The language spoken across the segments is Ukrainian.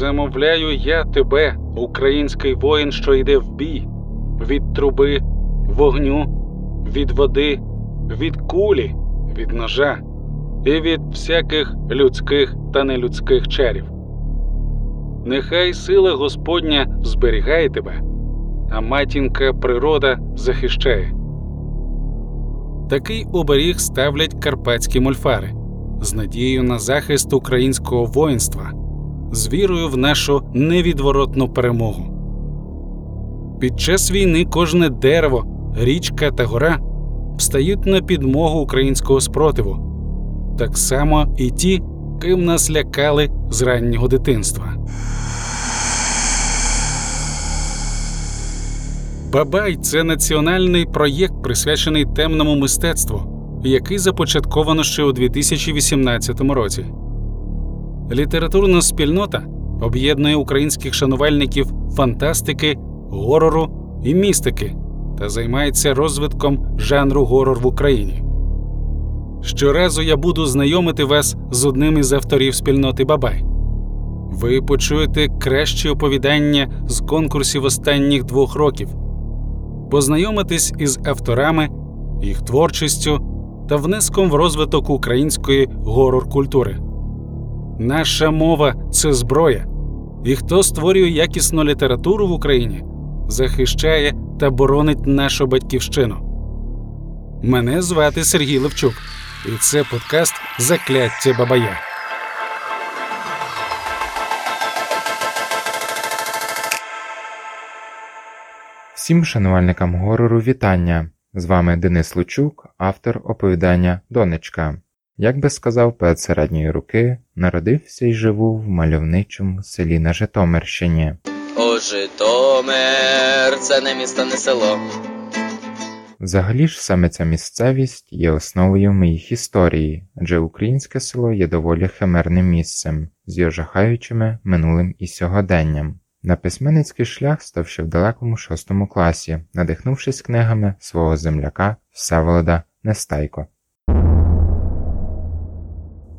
Замовляю я тебе, український воїн, що йде в бій, від труби, вогню, від води, від кулі, від ножа і від всяких людських та нелюдських чарів. Нехай сила Господня зберігає тебе, а матінка природа захищає. Такий оберіг ставлять карпатські мольфари з надією на захист українського воїнства, з вірою в нашу невідворотну перемогу. Під час війни кожне дерево, річка та гора встають на підмогу українського спротиву, так само і ті, ким нас лякали з раннього дитинства. Бабай це національний проєкт, присвячений темному мистецтву, який започатковано ще у 2018 році. Літературна спільнота об'єднує українських шанувальників фантастики, горору і містики та займається розвитком жанру горор в Україні. Щоразу я буду знайомити вас з одним із авторів спільноти Бабай. Ви почуєте кращі оповідання з конкурсів останніх двох років, познайомитесь із авторами, їх творчістю та внеском в розвиток української горор-культури. Наша мова це зброя, і хто створює якісну літературу в Україні, захищає та боронить нашу батьківщину. Мене звати Сергій Левчук, і це подкаст Закляття Бабая. Всім шанувальникам горору вітання! З вами Денис Лучук, автор оповідання Донечка. Як би сказав поет середньої руки, народився і живу в мальовничому селі на Житомирщині. О, Житомир, це не місто, не село. Взагалі ж саме ця місцевість є основою моїх історії, адже українське село є доволі химерним місцем з його жахаючими минулим і сьогоденням. На письменницький шлях став ще в далекому шостому класі, надихнувшись книгами свого земляка Всеволода Нестайко.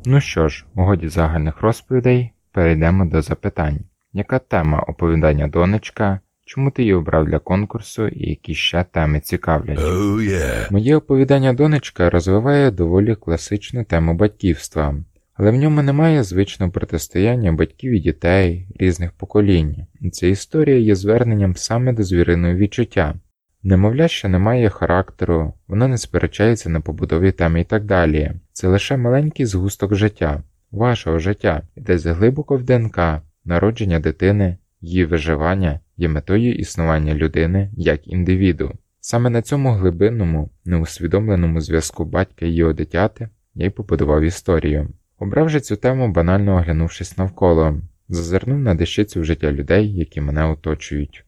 Ну що ж, годі загальних розповідей перейдемо до запитань. Яка тема оповідання донечка? Чому ти її обрав для конкурсу і які ще теми цікавлять? Oh yeah. Моє оповідання донечка розвиває доволі класичну тему батьківства, але в ньому немає звичного протистояння батьків і дітей різних поколінь. Ця історія є зверненням саме до звіриного відчуття. Немовля, що не має характеру, воно не сперечається на побудові теми і так далі. Це лише маленький згусток життя, вашого життя, і десь глибоко в ДНК, народження дитини, її виживання є метою існування людини як індивіду. Саме на цьому глибинному, неусвідомленому зв'язку батька і його дитяти я й побудував історію. Обрав же цю тему, банально оглянувшись навколо, зазирнув на дещицю в життя людей, які мене оточують.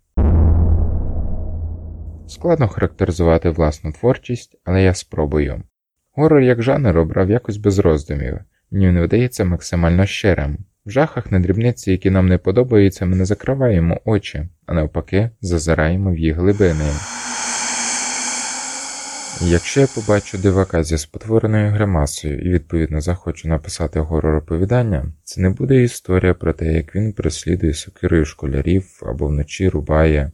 Складно характеризувати власну творчість, але я спробую. Горор як жанр обрав якось без роздумів, мені не видається максимально щирим. В жахах на дрібниці, які нам не подобаються, ми не закриваємо очі, а навпаки, зазираємо в їх глибини. Якщо я побачу дивака зі спотвореною гримасою і відповідно захочу написати горор оповідання, це не буде історія про те, як він переслідує сокирою школярів або вночі рубає.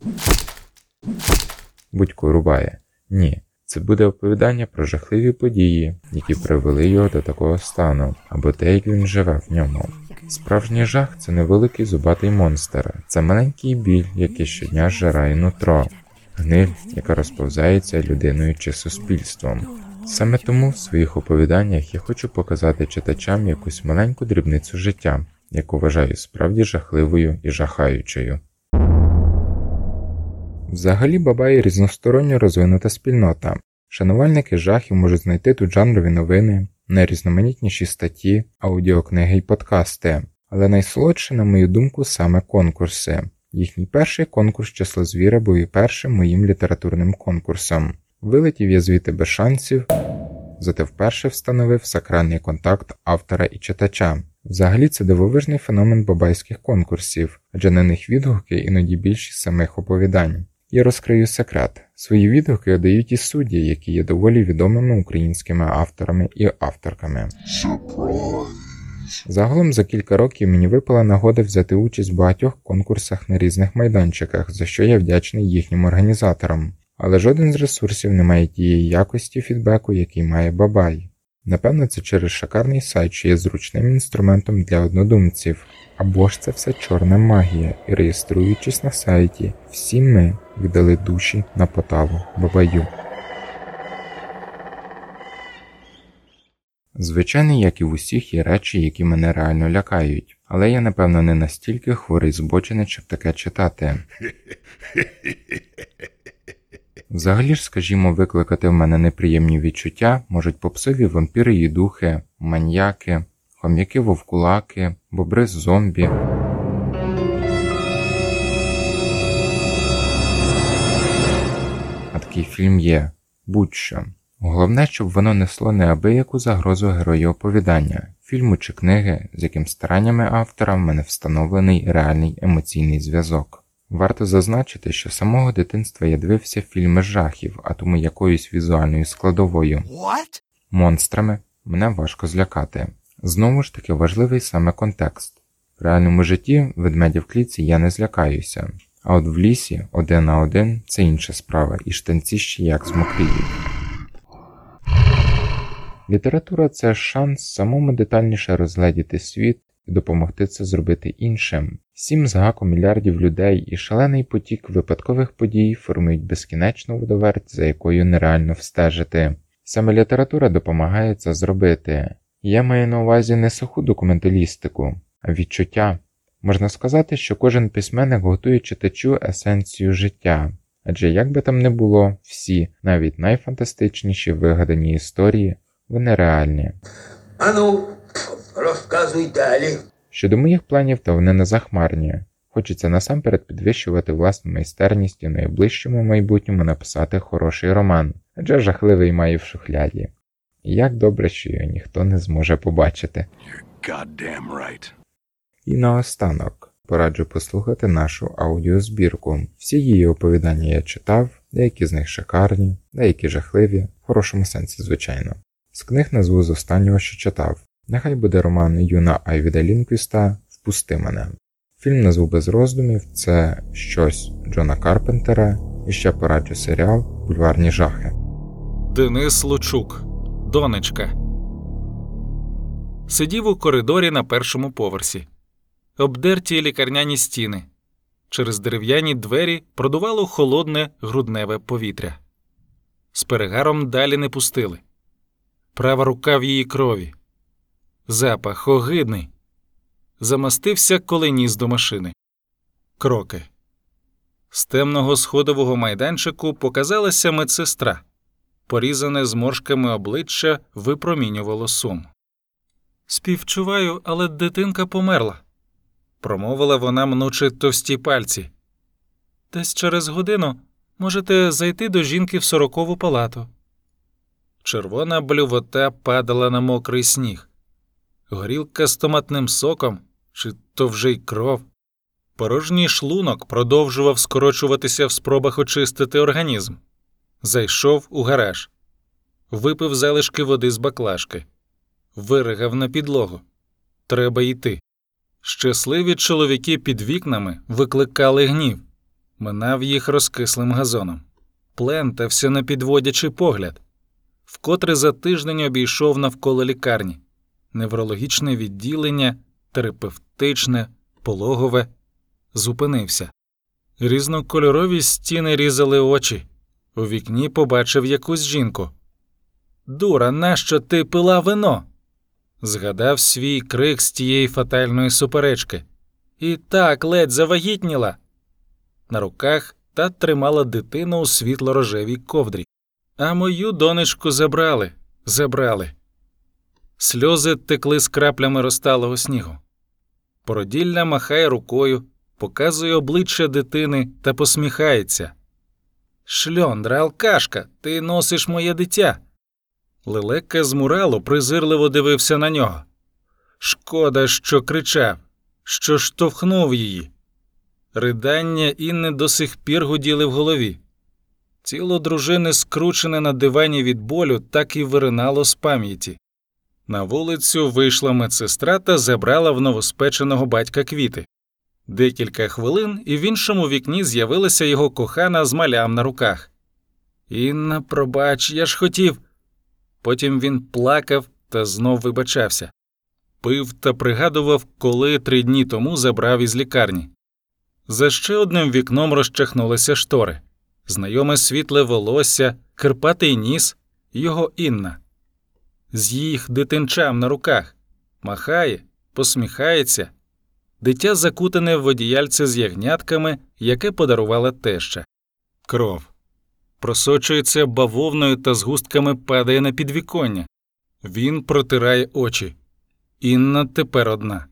Будь-ко рубає. Ні. Це буде оповідання про жахливі події, які привели його до такого стану, або те, як він живе в ньому. Справжній жах це невеликий зубатий монстр, це маленький біль, який щодня зжирає нутро, гниль, яка розповзається людиною чи суспільством. Саме тому в своїх оповіданнях я хочу показати читачам якусь маленьку дрібницю життя, яку вважаю справді жахливою і жахаючою. Взагалі Бабай різносторонньо розвинута спільнота. Шанувальники жахів можуть знайти тут жанрові новини, найрізноманітніші статті, аудіокниги й подкасти, але найсолодше, на мою думку, саме конкурси. Їхній перший конкурс число звіра був і першим моїм літературним конкурсом. Вилетів я звідти без шансів, зате вперше встановив сакральний контакт автора і читача. Взагалі це дивовижний феномен бабайських конкурсів, адже на них відгуки іноді більші самих оповідань. Я розкрию секрет. Свої відгуки дають і судді, які є доволі відомими українськими авторами і авторками. Загалом за кілька років мені випала нагода взяти участь в багатьох конкурсах на різних майданчиках, за що я вдячний їхнім організаторам. Але жоден з ресурсів не має тієї якості фідбеку, який має Бабай. Напевно, це через шикарний сайт, що є зручним інструментом для однодумців. Або ж це все чорна магія, і реєструючись на сайті, всі ми віддали душі на поталу Бабаю. Звичайно, як і в усіх, є речі, які мене реально лякають, але я, напевно, не настільки хворий збочений, щоб таке читати. Взагалі ж, скажімо, викликати в мене неприємні відчуття можуть попсові вампіри і духи, маньяки, хом'яки вовкулаки, бобри зомбі. А такий фільм є будь-що. Головне, щоб воно несло неабияку загрозу герою оповідання, фільму чи книги, з яким стараннями автора в мене встановлений реальний емоційний зв'язок. Варто зазначити, що з самого дитинства я дивився фільми жахів, а тому якоюсь візуальною складовою What? монстрами мене важко злякати. Знову ж таки важливий саме контекст. В реальному житті ведмедя в клітці я не злякаюся, а от в лісі один на один це інша справа, і штанці ще як змокріють. Література це шанс самому детальніше розгледіти світ і допомогти це зробити іншим. Сім з гаком мільярдів людей і шалений потік випадкових подій формують безкінечну водоверть, за якою нереально встежити. Саме література допомагає це зробити. Я маю на увазі не суху документалістику, а відчуття. Можна сказати, що кожен письменник готує читачу есенцію життя, адже як би там не було, всі, навіть найфантастичніші вигадані історії, вони реальні. Ану, розказуй далі. Щодо моїх планів, то вони не захмарні. Хочеться насамперед підвищувати власну майстерність і в найближчому майбутньому написати хороший роман, адже жахливий має в шухляді. І як добре, що його ніхто не зможе побачити. Goddamn right. І наостанок пораджу послухати нашу аудіозбірку. Всі її оповідання я читав, деякі з них шикарні, деякі жахливі, в хорошому сенсі, звичайно. З книг назву з останнього, що читав. Нехай буде роман Юна Айвіда Лінквіста Впусти мене. Фільм назву без роздумів це щось Джона Карпентера і ще пораджу серіал Бульварні жахи. Денис Лучук, донечка. Сидів у коридорі на першому поверсі. Обдерті лікарняні стіни. Через дерев'яні двері продувало холодне грудневе повітря. З перегаром далі не пустили. Права рука в її крові. Запах огидний. Замастився, коли ніс до машини. Кроки. З темного сходового майданчику показалася медсестра порізане зморшками обличчя випромінювало сум. Співчуваю, але дитинка померла, промовила вона, мнучи товсті пальці. Десь через годину можете зайти до жінки в сорокову палату. Червона блювота падала на мокрий сніг, горілка з томатним соком, чи то вже й кров. Порожній шлунок продовжував скорочуватися в спробах очистити організм. Зайшов у гараж, випив залишки води з баклажки, виригав на підлогу. Треба йти. Щасливі чоловіки під вікнами викликали гнів, минав їх розкислим газоном, плентався на підводячий погляд, вкотре за тиждень обійшов навколо лікарні, неврологічне відділення, терапевтичне, пологове, зупинився. Різнокольорові стіни різали очі. У вікні побачив якусь жінку. Дура, нащо ти пила вино? Згадав свій крик з тієї фатальної суперечки. І так ледь завагітніла. На руках та тримала дитину у світло-рожевій ковдрі. А мою донечку забрали, забрали. Сльози текли з краплями розталого снігу. Породілля махає рукою, показує обличчя дитини та посміхається. Шльондра, алкашка, ти носиш моє дитя. Лелека з муралу презирливо дивився на нього. Шкода, що кричав, що штовхнув її. Ридання Інни до сих пір гуділи в голові. Тіло дружини, скручене на дивані від болю, так і виринало з пам'яті. На вулицю вийшла медсестра та забрала в новоспеченого батька квіти. Декілька хвилин, і в іншому вікні з'явилася його кохана з малям на руках. Інна, пробач, я ж хотів. Потім він плакав та знов вибачався. Пив та пригадував, коли три дні тому забрав із лікарні. За ще одним вікном розчахнулися штори. Знайоме світле волосся, кирпатий ніс, його Інна. З їх дитинчам на руках. Махає, посміхається. Дитя закутане в одіяльце з ягнятками, яке подарувала теща. Кров. Просочується бавовною та згустками падає на підвіконня. Він протирає очі. Інна тепер одна.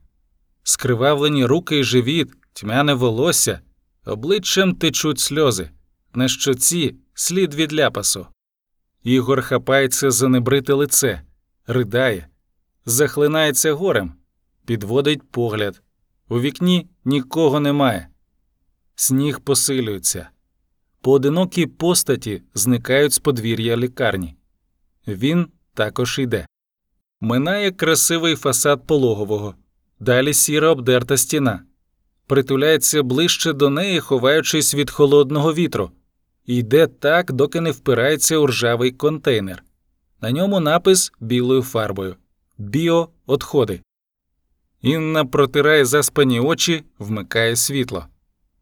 Скривавлені руки і живіт, тьмяне волосся, обличчям течуть сльози, на щоці слід від ляпасу. Ігор хапається за небрите лице, ридає, захлинається горем, підводить погляд. У вікні нікого немає. Сніг посилюється. Поодинокі постаті зникають з подвір'я лікарні. Він також йде. Минає красивий фасад пологового, далі сіра обдерта стіна, притуляється ближче до неї, ховаючись від холодного вітру, йде так, доки не впирається у ржавий контейнер. На ньому напис білою фарбою Біоотходи. Інна протирає заспані очі, вмикає світло.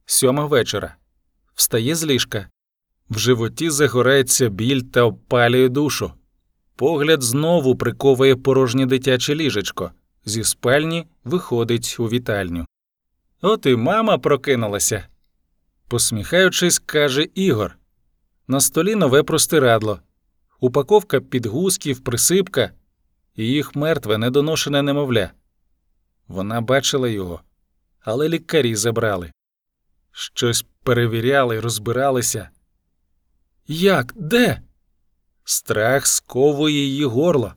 Сьома вечора. Встає з ліжка. В животі загорається біль та обпалює душу. Погляд знову приковує порожнє дитяче ліжечко. Зі спальні виходить у вітальню. От і мама прокинулася. Посміхаючись, каже Ігор. На столі нове простирадло, упаковка підгузків, присипка, і їх мертве недоношене немовля. Вона бачила його, але лікарі забрали. Щось перевіряли, розбиралися. Як? Де? Страх сковує її горло.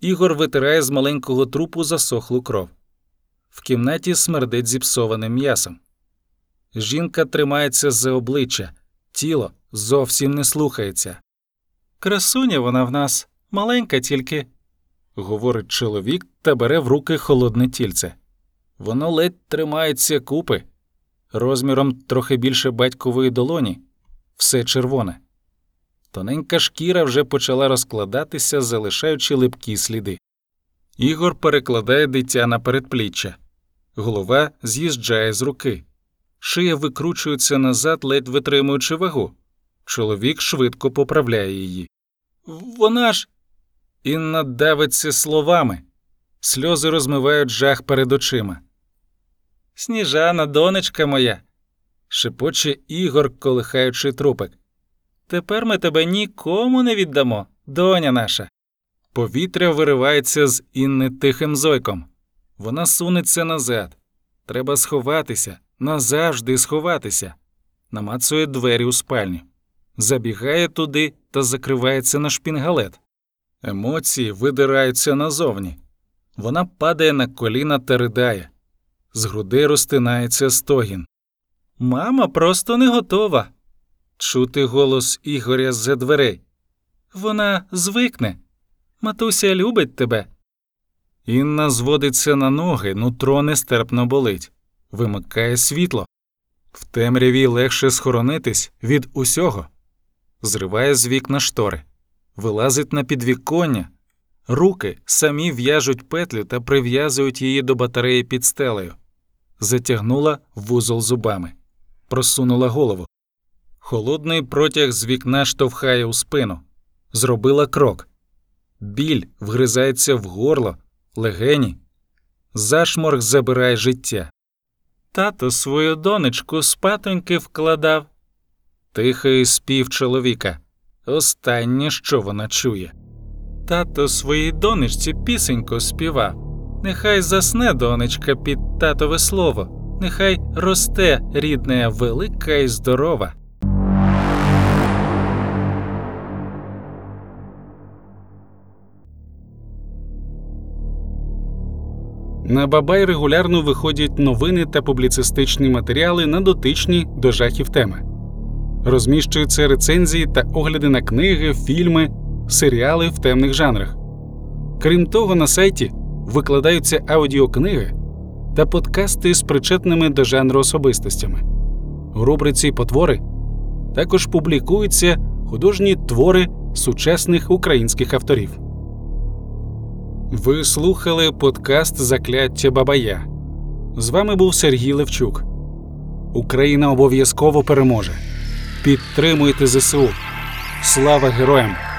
Ігор витирає з маленького трупу засохлу кров. В кімнаті смердить зіпсованим м'ясом. Жінка тримається за обличчя, тіло зовсім не слухається. Красуня вона в нас маленька тільки, говорить чоловік та бере в руки холодне тільце. Воно ледь тримається купи, розміром трохи більше батькової долоні, все червоне. Тоненька шкіра вже почала розкладатися, залишаючи липкі сліди. Ігор перекладає дитя на передпліччя. Голова з'їжджає з руки. Шия викручується назад, ледь витримуючи вагу. Чоловік швидко поправляє її. Вона ж. Інна давиться словами. Сльози розмивають жах перед очима. Сніжана, донечка моя. шепоче Ігор, колихаючи трупик. Тепер ми тебе нікому не віддамо, доня наша. Повітря виривається з Інни тихим зойком. Вона сунеться назад. Треба сховатися, назавжди сховатися. Намацує двері у спальню. Забігає туди та закривається на шпінгалет. Емоції видираються назовні. Вона падає на коліна та ридає. З грудей розтинається стогін. Мама просто не готова. Чути голос Ігоря з-за дверей. Вона звикне. Матуся любить тебе. Інна зводиться на ноги, нутро нестерпно болить, вимикає світло. В темряві легше схоронитись від усього. Зриває з вікна штори, вилазить на підвіконня. Руки самі в'яжуть петлю та прив'язують її до батареї під стелею. Затягнула вузол зубами, просунула голову. Холодний протяг з вікна штовхає у спину. Зробила крок. Біль вгризається в горло, легені. Зашморг забирає життя. Тато свою донечку спатоньки вкладав. Тихий спів чоловіка. Останнє, що вона чує. Тато своїй донечці пісеньку співав. Нехай засне донечка під татове слово, нехай росте рідне, велика і здорова. На Бабай регулярно виходять новини та публіцистичні матеріали на дотичні до жахів теми. Розміщуються рецензії та огляди на книги, фільми, серіали в темних жанрах. Крім того, на сайті викладаються аудіокниги та подкасти з причетними до жанру особистостями. У рубриці Потвори також публікуються художні твори сучасних українських авторів. Ви слухали подкаст Закляття Бабая. З вами був Сергій Левчук. Україна обов'язково переможе. Підтримуйте ЗСУ. Слава героям!